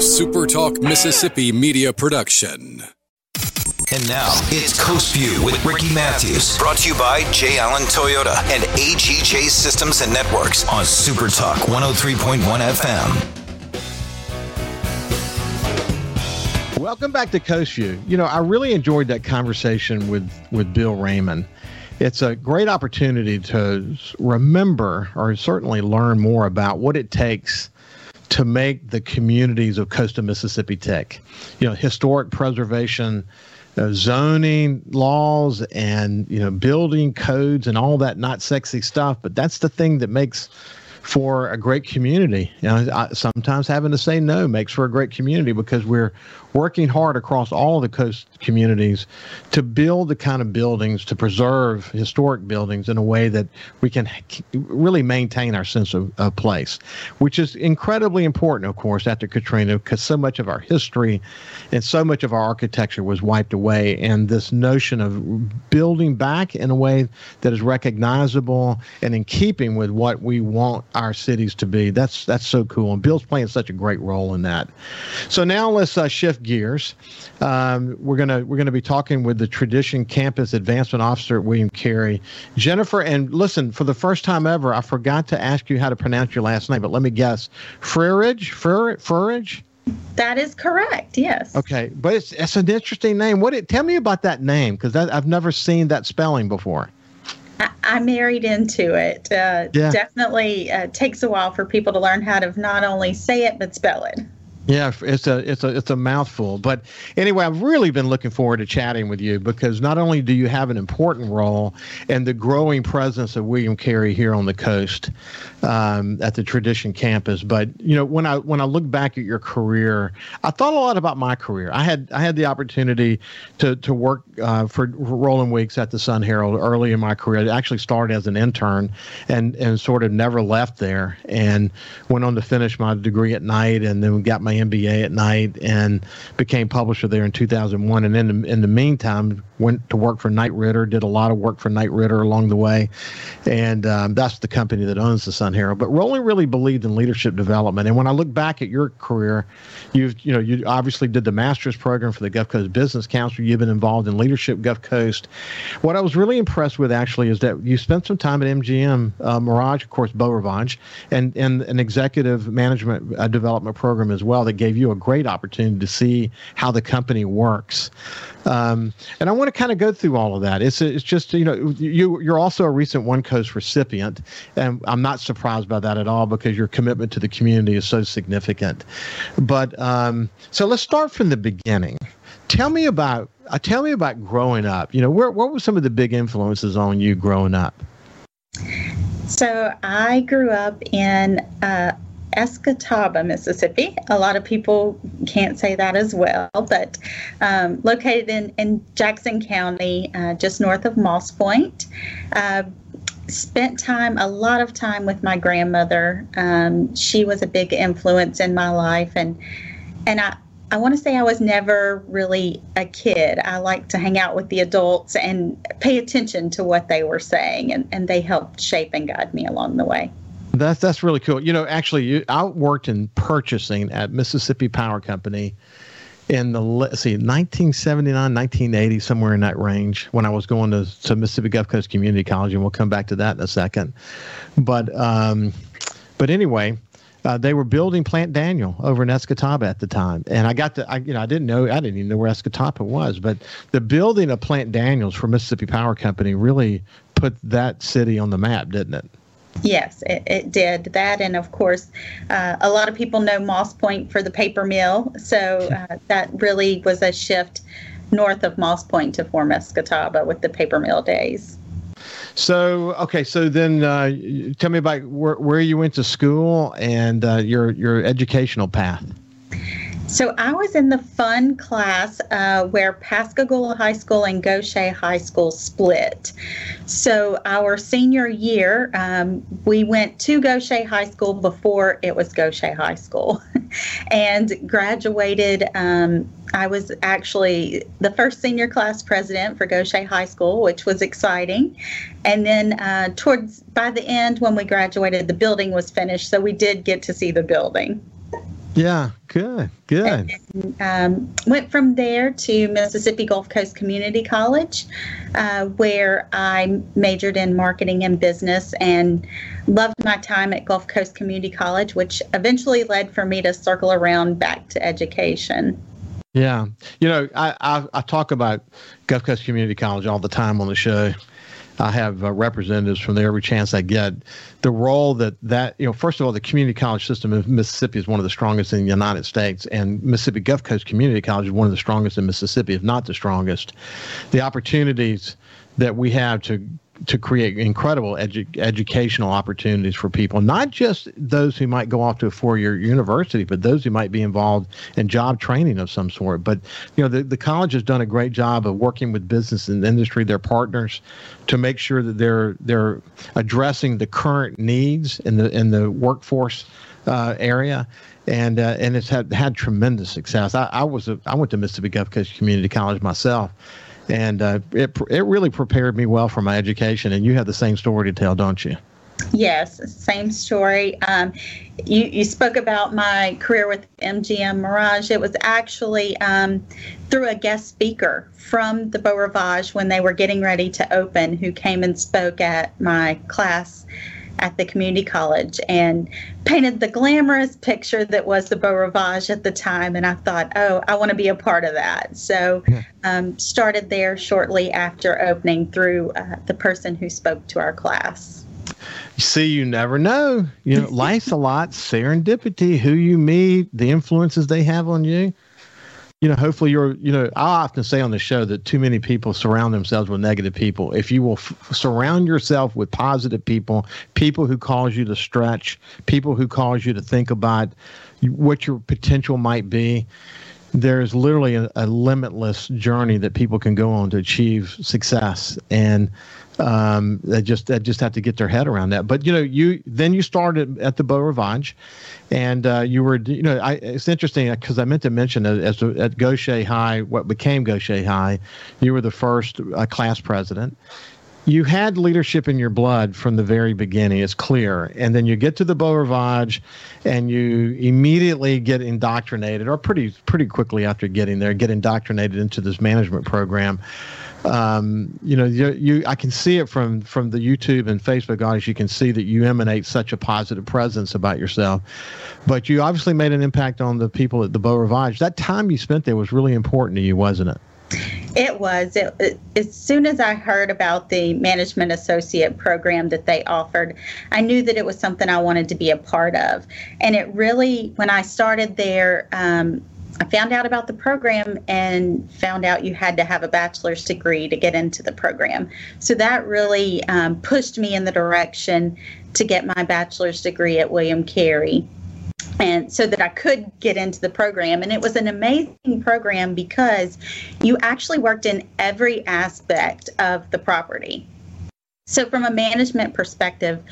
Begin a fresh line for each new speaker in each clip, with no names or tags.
a SuperTalk Mississippi media production.
And now it's Coast View with Ricky Matthews, brought to you by J. Allen Toyota and AGJ Systems and Networks on SuperTalk 103.1 FM.
Welcome back to Coast View. You know, I really enjoyed that conversation with with Bill Raymond. It's a great opportunity to remember or certainly learn more about what it takes to make the communities of coastal Mississippi tick. You know, historic preservation, uh, zoning laws, and you know, building codes and all that not sexy stuff. But that's the thing that makes for a great community. You know, I, sometimes having to say no makes for a great community because we're working hard across all the coast communities to build the kind of buildings to preserve historic buildings in a way that we can really maintain our sense of, of place, which is incredibly important, of course, after Katrina, because so much of our history and so much of our architecture was wiped away. And this notion of building back in a way that is recognizable and in keeping with what we want our cities to be, that's that's so cool. And Bill's playing such a great role in that. So now let's uh, shift gears. Um, we're gonna we're gonna be talking with the Tradition Campus Advancement Officer at William Carey, Jennifer. And listen, for the first time ever, I forgot to ask you how to pronounce your last name, but let me guess, Frerage, Frerage.
That is correct. Yes.
Okay, but it's it's an interesting name. What? It, tell me about that name because I've never seen that spelling before.
I, married into it. Uh, yeah. Definitely uh, takes a while for people to learn how to not only say it but spell it.
Yeah, it's a it's a it's a mouthful. But anyway, I've really been looking forward to chatting with you because not only do you have an important role in the growing presence of William Carey here on the coast um, at the Tradition Campus, but you know when I when I look back at your career, I thought a lot about my career. I had I had the opportunity to to work uh, for Roland Weeks at the Sun Herald early in my career. I actually started as an intern and and sort of never left there and went on to finish my degree at night and then got my MBA at night and became publisher there in 2001. And in the, in the meantime, went to work for Knight Ridder, did a lot of work for Knight Ridder along the way. And um, that's the company that owns the Sun Herald. But Roland really believed in leadership development. And when I look back at your career, you've, you know, you obviously did the master's program for the Gulf Coast Business Council. You've been involved in leadership Gulf Coast. What I was really impressed with actually is that you spent some time at MGM, uh, Mirage, of course, Beau Rivage, and, and an executive management uh, development program as well that gave you a great opportunity to see how the company works. Um, and I want to kind of go through all of that. It's it's just you know you you're also a recent One Coast recipient, and I'm not surprised by that at all because your commitment to the community is so significant. But um, so let's start from the beginning. Tell me about uh, tell me about growing up. You know, where, what were some of the big influences on you growing up?
So I grew up in uh, Escatawpa, Mississippi. A lot of people can't say that as well, but um, located in, in Jackson County, uh, just north of Moss Point. Uh, spent time, a lot of time with my grandmother. Um, she was a big influence in my life, and and I. I want to say I was never really a kid. I like to hang out with the adults and pay attention to what they were saying, and, and they helped shape and guide me along the way.
That's that's really cool. You know, actually, you, I worked in purchasing at Mississippi Power Company in the see 1979 1980 somewhere in that range when i was going to, to mississippi gulf coast community college and we'll come back to that in a second. But um, but anyway uh, they were building plant daniel over in escatawpa at the time. And i got to I, you know i didn't know i didn't even know where escatawpa was. But the building of plant daniels for mississippi power company really put that city on the map didn't it
Yes, it, it, did that, and of course, uh, a lot of people know Moss Point for the paper mill. So uh, that really was a shift north of Moss Point to form Escatawpa with the paper mill days.
So okay, so then uh, tell me about where, where you went to school and uh, your your educational path.
So I was in the fun class uh, where Pascagoula High School and Gautier High School split. So our senior year, um, we went to Gautier High School before it was Gautier High School, and graduated. Um, I was actually the first senior class president for Gautier High School, which was exciting. And then uh, towards by the end, when we graduated, the building was finished, so we did get to see the building.
Yeah, good, good.
And, um, went from there to Mississippi Gulf Coast Community College, uh, where I majored in marketing and business and loved my time at Gulf Coast Community College, which eventually led for me to circle around back to education.
Yeah, you know, I, I, I talk about Gulf Coast Community College all the time on the show. I have uh, representatives from there every chance I get. The role that that you know, first of all, the community college system in Mississippi is one of the strongest in the United States, and Mississippi Gulf Coast Community College is one of the strongest in Mississippi, if not the strongest. The opportunities that we have to to create incredible edu- educational opportunities for people, not just those who might go off to a four-year university, but those who might be involved in job training of some sort. But you know, the, the college has done a great job of working with business and industry, their partners, to make sure that they're they're addressing the current needs in the in the workforce uh, area and uh, and it's had had tremendous success. I, I was a, I went to Mississippi Gulf Coast Community College myself, and uh, it it really prepared me well for my education. And you have the same story to tell, don't you?
Yes, same story. Um, you, you spoke about my career with MGM Mirage. It was actually um, through a guest speaker from the Beau Rivage when they were getting ready to open, who came and spoke at my class at the community college and painted the glamorous picture that was the Beau Rivage at the time. And I thought, oh, I want to be a part of that. So um, started there shortly after opening through uh, the person who spoke to our class.
See, you never know. You know, life's a lot serendipity. Who you meet, the influences they have on you you know, hopefully you're, you know, I often say on the show that too many people surround themselves with negative people. If you will f- surround yourself with positive people, people who cause you to stretch, people who cause you to think about what your potential might be, there's literally a, a limitless journey that people can go on to achieve success. And um, they just they just have to get their head around that. But you know, you then you started at the Beau Rivage, and uh, you were you know I, it's interesting because I meant to mention as at Gautier High, what became Gautier High, you were the first uh, class president. You had leadership in your blood from the very beginning. It's clear, and then you get to the Beau Rivage, and you immediately get indoctrinated, or pretty pretty quickly after getting there, get indoctrinated into this management program um, you know, you, you, I can see it from from the YouTube and Facebook audience. You can see that you emanate such a positive presence about yourself. But you obviously made an impact on the people at the Beau Rivage. That time you spent there was really important to you, wasn't it?
It was. It, it, as soon as I heard about the management associate program that they offered, I knew that it was something I wanted to be a part of. And it really, when I started there, um, I found out about the program and found out you had to have a bachelor's degree to get into the program. So that really um, pushed me in the direction to get my bachelor's degree at William Carey. And so that I could get into the program. And it was an amazing program because you actually worked in every aspect of the property. So, from a management perspective,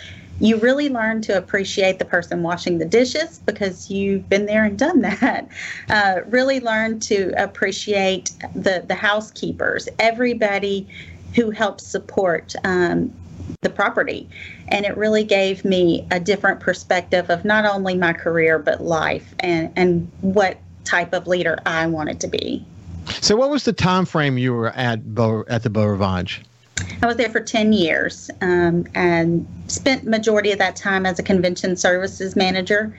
you really learn to appreciate the person washing the dishes because you've been there and done that. Uh, really learn to appreciate the, the housekeepers, everybody who helps support um, the property. And it really gave me a different perspective of not only my career, but life and, and what type of leader I wanted to be.
So, what was the time frame you were at Beau, at the Beau Rivage?
I was there for 10 years um, and spent majority of that time as a convention services manager,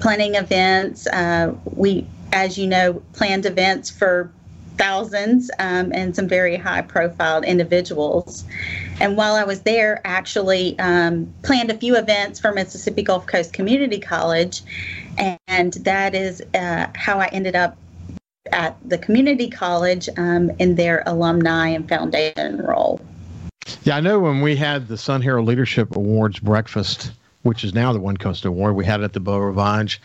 planning events. Uh, we, as you know, planned events for thousands um, and some very high profile individuals. And while I was there, actually um, planned a few events for Mississippi Gulf Coast Community College. And that is uh, how I ended up at the community college um, in their alumni and foundation role.
Yeah, I know when we had the Sun Herald Leadership Awards breakfast, which is now the One Coast Award, we had it at the Beau Rivage,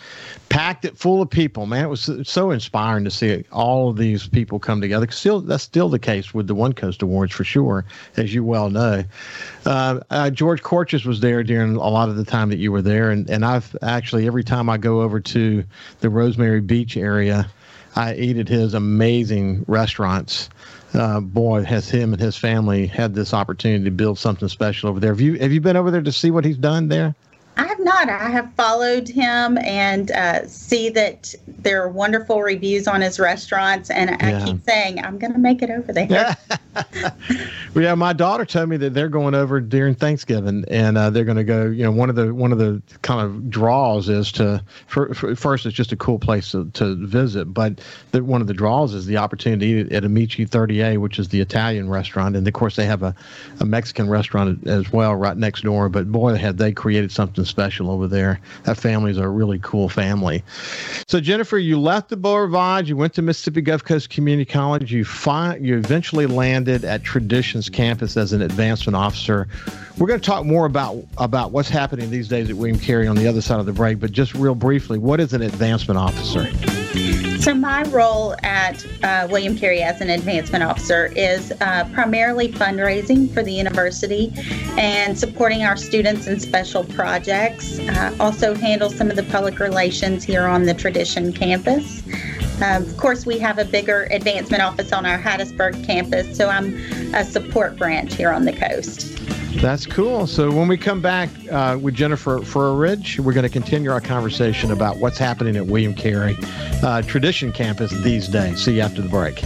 packed it full of people. Man, it was so inspiring to see all of these people come together. Still, that's still the case with the One Coast Awards for sure, as you well know. Uh, uh, George Corchis was there during a lot of the time that you were there, and and I've actually every time I go over to the Rosemary Beach area, I eat at his amazing restaurants uh, boy, has him and his family had this opportunity to build something special over there. Have you have you been over there to see what he's done there?
Not. I have followed him and uh, see that there are wonderful reviews on his restaurants, and yeah. I keep saying I'm going to make it over there.
Yeah. well, yeah, my daughter told me that they're going over during Thanksgiving, and uh, they're going to go. You know, one of the one of the kind of draws is to for, for, first it's just a cool place to, to visit, but the, one of the draws is the opportunity at Amici 30A, which is the Italian restaurant, and of course they have a, a Mexican restaurant as well right next door. But boy, have they created something special over there. That family is a really cool family. So Jennifer, you left the Boulevard, you went to Mississippi Gulf Coast Community College, you find you eventually landed at Traditions campus as an advancement officer. We're going to talk more about about what's happening these days at William Carey on the other side of the break, but just real briefly, what is an advancement officer?
So, my role at uh, William Carey as an advancement officer is uh, primarily fundraising for the university and supporting our students in special projects. Uh, also, handle some of the public relations here on the Tradition campus. Um, of course, we have a bigger advancement office on our Hattiesburg campus, so I'm a support branch here on the coast.
That's cool. So when we come back uh, with Jennifer Ridge, we're going to continue our conversation about what's happening at William Carey uh, Tradition Campus these days. See you after the break.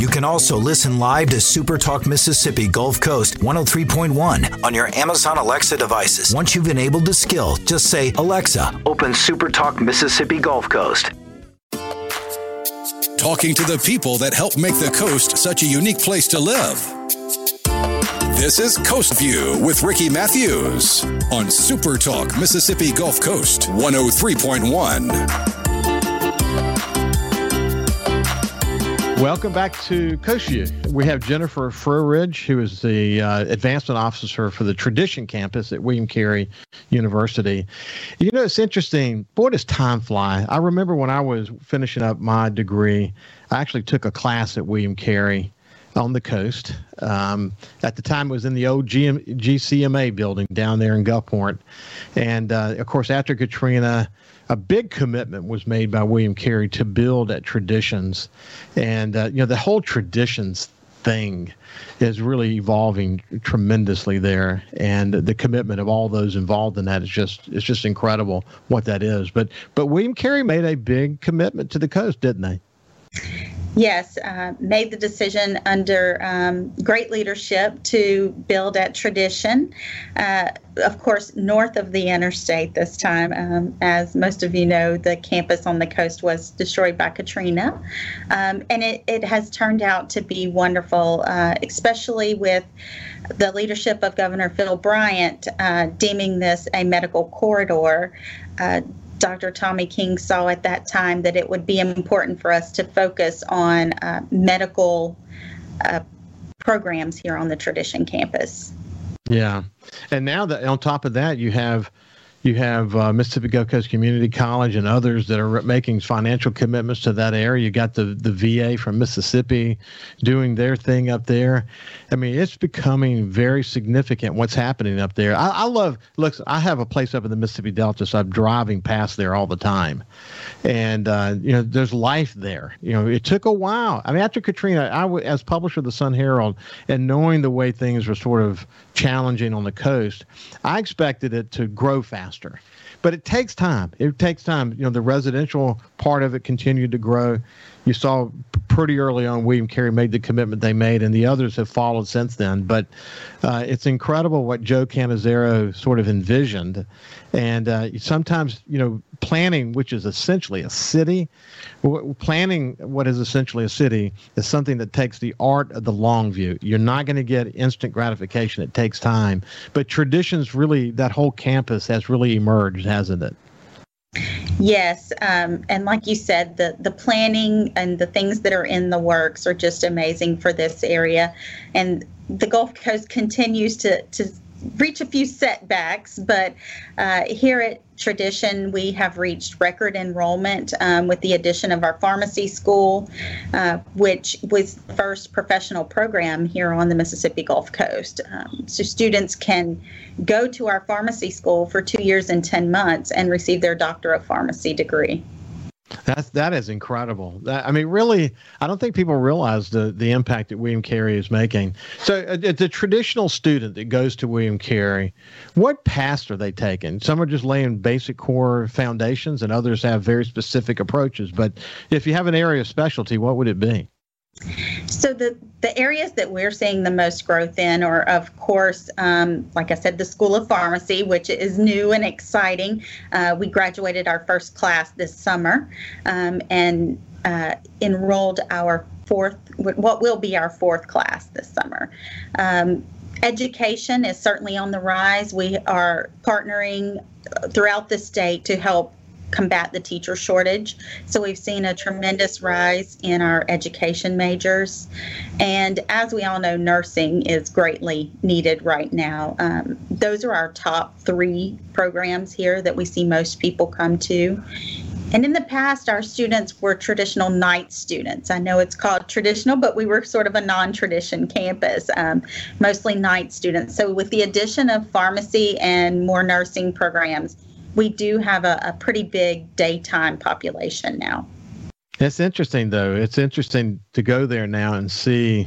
You can also listen live to Super Talk Mississippi Gulf Coast 103.1 on your Amazon Alexa devices. Once you've enabled the skill, just say, Alexa, open Super Talk Mississippi Gulf Coast
talking to the people that help make the coast such a unique place to live. This is Coast View with Ricky Matthews on Super Talk Mississippi Gulf Coast 103.1.
Welcome back to Coast We have Jennifer Fruridge, who is the uh, advancement officer for the Tradition campus at William Carey University. You know, it's interesting. Boy, does time fly. I remember when I was finishing up my degree, I actually took a class at William Carey on the coast. Um, at the time, it was in the old GM, GCMA building down there in Gulfport. And uh, of course, after Katrina, a big commitment was made by William Carey to build at traditions, and uh, you know the whole traditions thing is really evolving tremendously there, and the commitment of all those involved in that is just it's just incredible what that is. But but William Carey made a big commitment to the coast, didn't they?
Yes, uh, made the decision under um, great leadership to build at Tradition. Uh, of course, north of the interstate this time. Um, as most of you know, the campus on the coast was destroyed by Katrina. Um, and it, it has turned out to be wonderful, uh, especially with the leadership of Governor Phil Bryant uh, deeming this a medical corridor. Dr. Tommy King saw at that time that it would be important for us to focus on uh, medical uh, programs here on the Tradition campus.
Yeah. And now that on top of that, you have you have uh, Mississippi Gulf Coast Community College and others that are making financial commitments to that area. You got the the VA from Mississippi doing their thing up there. I mean, it's becoming very significant what's happening up there. I, I love. Look, I have a place up in the Mississippi Delta, so I'm driving past there all the time, and uh, you know, there's life there. You know, it took a while. I mean, after Katrina, I w- as publisher of the Sun Herald, and knowing the way things were sort of challenging on the coast, I expected it to grow faster faster. But it takes time. It takes time. You know, the residential part of it continued to grow. You saw pretty early on William Carey made the commitment they made, and the others have followed since then. But uh, it's incredible what Joe Canizaro sort of envisioned. And uh, sometimes, you know, planning, which is essentially a city, planning what is essentially a city is something that takes the art of the long view. You're not going to get instant gratification. It takes time. But traditions really, that whole campus has really emerged, hasn't it?
Yes, um, and like you said, the the planning and the things that are in the works are just amazing for this area, and the Gulf Coast continues to to reach a few setbacks, but uh, here at Tradition, we have reached record enrollment um, with the addition of our pharmacy school, uh, which was the first professional program here on the Mississippi Gulf Coast. Um, so students can go to our pharmacy school for two years and 10 months and receive their Doctor of Pharmacy degree.
That's that is incredible. That, I mean, really, I don't think people realize the the impact that William Carey is making. So, uh, the traditional student that goes to William Carey, what paths are they taking? Some are just laying basic core foundations, and others have very specific approaches. But if you have an area of specialty, what would it be?
So the the areas that we're seeing the most growth in are, of course, um, like I said, the School of Pharmacy, which is new and exciting. Uh, we graduated our first class this summer um, and uh, enrolled our fourth, what will be our fourth class this summer. Um, education is certainly on the rise. We are partnering throughout the state to help combat the teacher shortage. So we've seen a tremendous rise in our education majors. And as we all know, nursing is greatly needed right now. Um, those are our top three programs here that we see most people come to. And in the past, our students were traditional night students. I know it's called traditional, but we were sort of a non tradition campus, um, mostly night students. So, with the addition of pharmacy and more nursing programs, we do have a, a pretty big daytime population now.
It's interesting, though. It's interesting to go there now and see.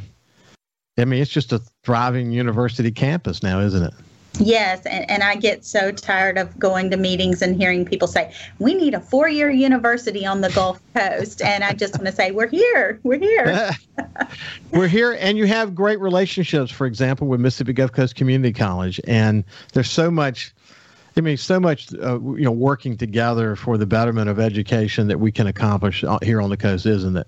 I mean, it's just a thriving university campus now, isn't it?
Yes, and, and I get so tired of going to meetings and hearing people say, we need a four year university on the Gulf Coast. And I just want to say, we're here. We're here.
we're here. And you have great relationships, for example, with Mississippi Gulf Coast Community College. And there's so much I mean, so much, uh, you know, working together for the betterment of education that we can accomplish uh, here on the coast, isn't it?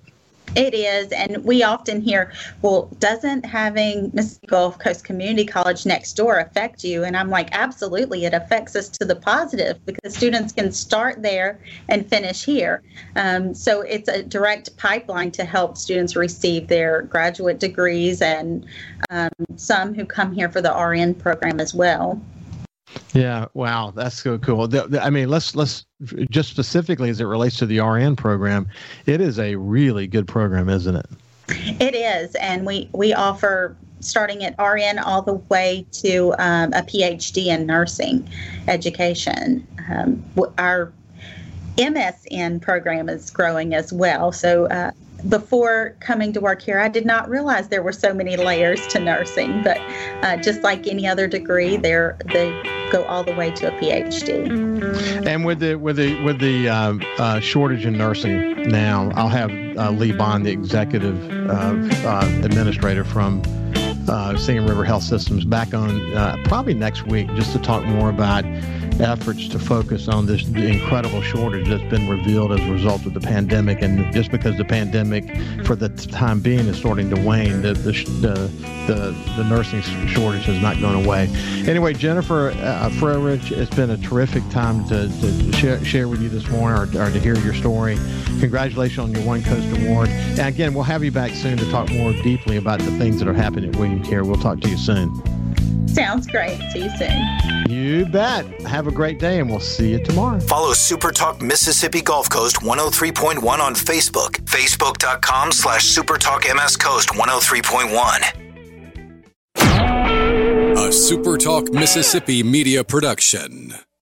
It is, and we often hear, "Well, doesn't having Mississippi Gulf Coast Community College next door affect you?" And I'm like, "Absolutely, it affects us to the positive because students can start there and finish here. Um, so it's a direct pipeline to help students receive their graduate degrees, and um, some who come here for the RN program as well."
Yeah, wow, that's so cool. The, the, I mean, let's let's just specifically as it relates to the RN program, it is a really good program, isn't it?
It is, and we we offer starting at RN all the way to um, a PhD in nursing education. Um, our MSN program is growing as well, so. Uh, before coming to work here, I did not realize there were so many layers to nursing. But uh, just like any other degree, there they go all the way to a PhD.
And with the with the with the uh, uh, shortage in nursing now, I'll have uh, Lee Bond, the executive uh, uh, administrator from uh, Singing River Health Systems, back on probably next week just to talk more about efforts to focus on this incredible shortage that's been revealed as a result of the pandemic. And just because the pandemic, for the time being, is starting to wane, the the the, the, nursing shortage has not gone away. Anyway, Jennifer uh, Frerich, it's been a terrific time to, to share, share with you this morning or, or to hear your story. Congratulations on your One Coast Award. And again, we'll have you back soon to talk more deeply about the things that are happening at William Carey. We'll talk to you soon.
Sounds great. See you soon.
You bet. Have a great day, and we'll see you tomorrow.
Follow Super Talk Mississippi Gulf Coast 103.1 on Facebook. Facebook.com slash Super Talk MS Coast 103.1.
A Super Talk Mississippi media production.